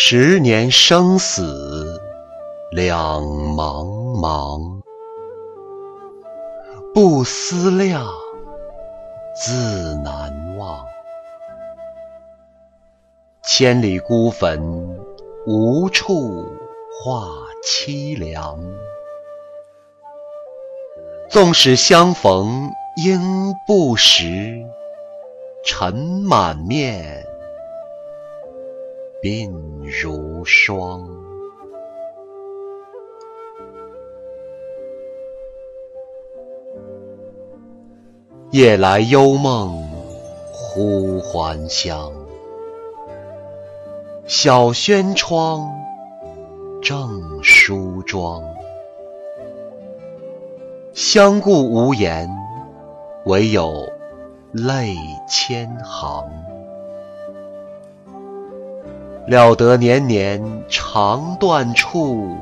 十年生死两茫茫，不思量，自难忘。千里孤坟，无处话凄凉。纵使相逢应不识，尘满面，鬓如霜。夜来幽梦忽还乡，小轩窗，正梳妆。相顾无言，唯有泪千行。料得年年肠断处，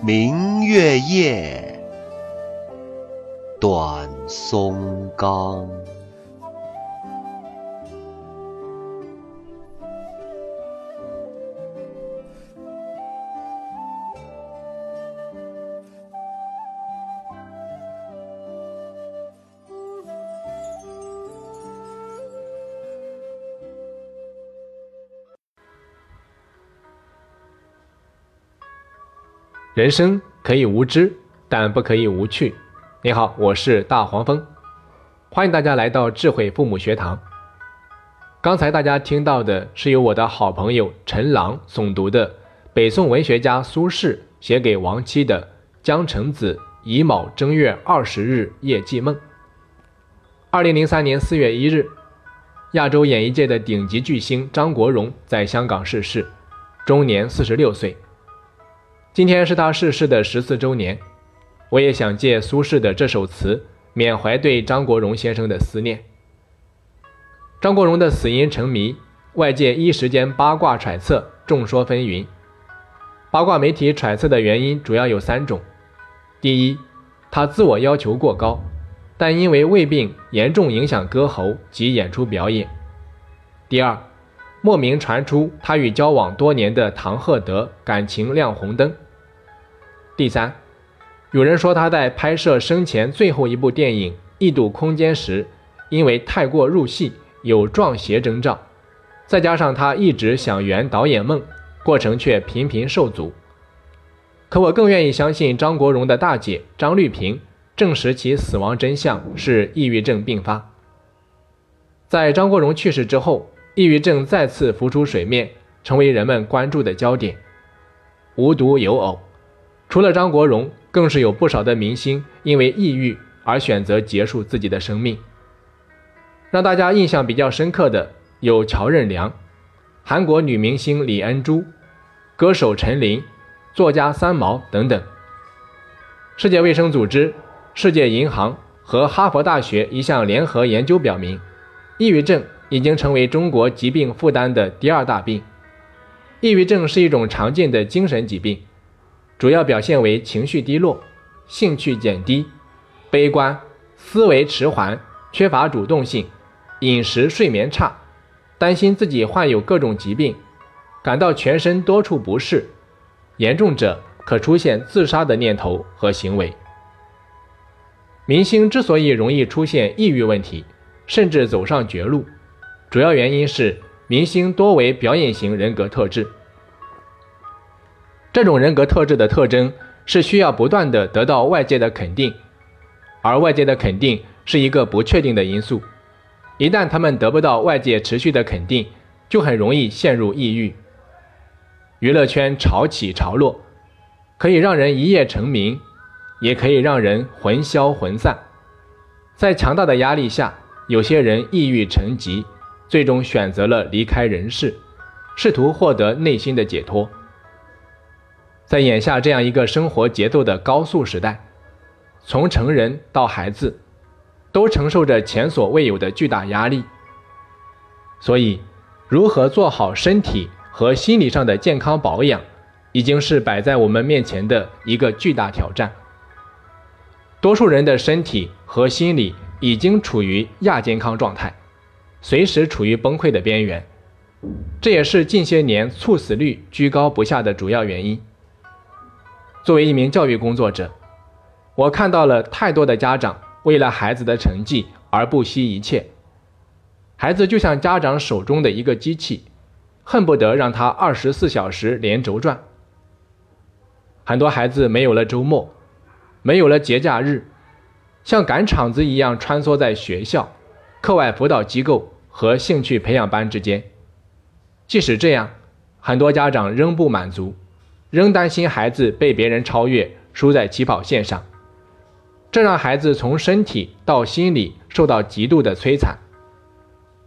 明月夜，短松冈。人生可以无知，但不可以无趣。你好，我是大黄蜂，欢迎大家来到智慧父母学堂。刚才大家听到的是由我的好朋友陈朗诵读的北宋文学家苏轼写给亡妻的《江城子·乙卯正月二十日夜寄梦》。二零零三年四月一日，亚洲演艺界的顶级巨星张国荣在香港逝世，终年四十六岁。今天是他逝世的十四周年，我也想借苏轼的这首词缅怀对张国荣先生的思念。张国荣的死因成谜，外界一时间八卦揣测，众说纷纭。八卦媒体揣测的原因主要有三种：第一，他自我要求过高，但因为胃病严重影响歌喉及演出表演；第二，莫名传出他与交往多年的唐鹤德感情亮红灯。第三，有人说他在拍摄生前最后一部电影《异度空间》时，因为太过入戏，有撞邪征兆，再加上他一直想圆导演梦，过程却频频受阻。可我更愿意相信张国荣的大姐张绿萍证实其死亡真相是抑郁症并发。在张国荣去世之后，抑郁症再次浮出水面，成为人们关注的焦点。无独有偶。除了张国荣，更是有不少的明星因为抑郁而选择结束自己的生命。让大家印象比较深刻的有乔任梁、韩国女明星李恩珠、歌手陈琳、作家三毛等等。世界卫生组织、世界银行和哈佛大学一项联合研究表明，抑郁症已经成为中国疾病负担的第二大病。抑郁症是一种常见的精神疾病。主要表现为情绪低落、兴趣减低、悲观、思维迟缓、缺乏主动性、饮食睡眠差、担心自己患有各种疾病、感到全身多处不适，严重者可出现自杀的念头和行为。明星之所以容易出现抑郁问题，甚至走上绝路，主要原因是明星多为表演型人格特质。这种人格特质的特征是需要不断的得到外界的肯定，而外界的肯定是一个不确定的因素。一旦他们得不到外界持续的肯定，就很容易陷入抑郁。娱乐圈潮起潮落，可以让人一夜成名，也可以让人魂消魂散。在强大的压力下，有些人抑郁成疾，最终选择了离开人世，试图获得内心的解脱。在眼下这样一个生活节奏的高速时代，从成人到孩子，都承受着前所未有的巨大压力。所以，如何做好身体和心理上的健康保养，已经是摆在我们面前的一个巨大挑战。多数人的身体和心理已经处于亚健康状态，随时处于崩溃的边缘。这也是近些年猝死率居高不下的主要原因。作为一名教育工作者，我看到了太多的家长为了孩子的成绩而不惜一切。孩子就像家长手中的一个机器，恨不得让他二十四小时连轴转。很多孩子没有了周末，没有了节假日，像赶场子一样穿梭在学校、课外辅导机构和兴趣培养班之间。即使这样，很多家长仍不满足，仍担心孩子被别人超越，输在起跑线上。这让孩子从身体到心理受到极度的摧残。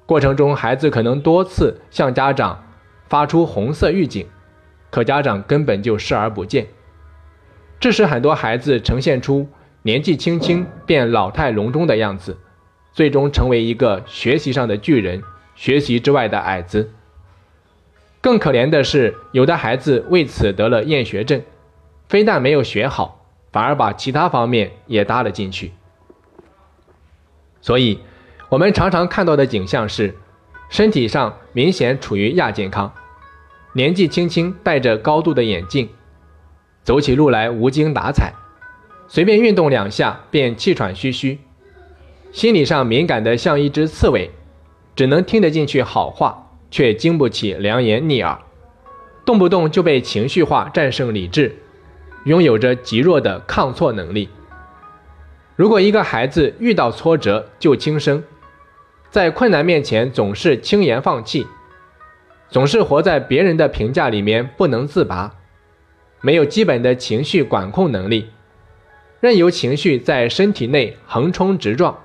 过程中，孩子可能多次向家长发出红色预警，可家长根本就视而不见。这使很多孩子呈现出年纪轻轻便老态龙钟的样子，最终成为一个学习上的巨人，学习之外的矮子。更可怜的是，有的孩子为此得了厌学症，非但没有学好，反而把其他方面也搭了进去。所以。我们常常看到的景象是，身体上明显处于亚健康，年纪轻轻戴着高度的眼镜，走起路来无精打采，随便运动两下便气喘吁吁，心理上敏感的像一只刺猬，只能听得进去好话，却经不起良言逆耳，动不动就被情绪化战胜理智，拥有着极弱的抗挫能力。如果一个孩子遇到挫折就轻生，在困难面前总是轻言放弃，总是活在别人的评价里面不能自拔，没有基本的情绪管控能力，任由情绪在身体内横冲直撞，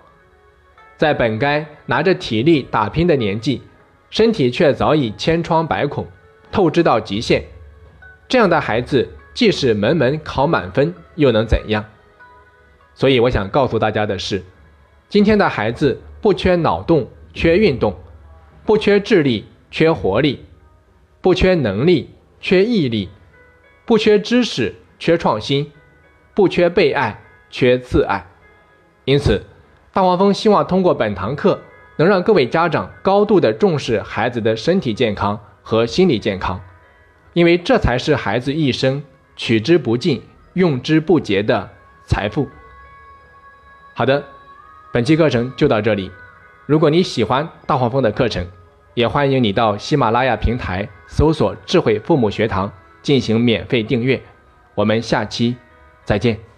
在本该拿着体力打拼的年纪，身体却早已千疮百孔，透支到极限。这样的孩子，即使门门考满分，又能怎样？所以，我想告诉大家的是，今天的孩子。不缺脑洞，缺运动；不缺智力，缺活力；不缺能力，缺毅力；不缺知识，缺创新；不缺被爱，缺自爱。因此，大黄蜂希望通过本堂课，能让各位家长高度的重视孩子的身体健康和心理健康，因为这才是孩子一生取之不尽、用之不竭的财富。好的。本期课程就到这里。如果你喜欢大黄蜂的课程，也欢迎你到喜马拉雅平台搜索“智慧父母学堂”进行免费订阅。我们下期再见。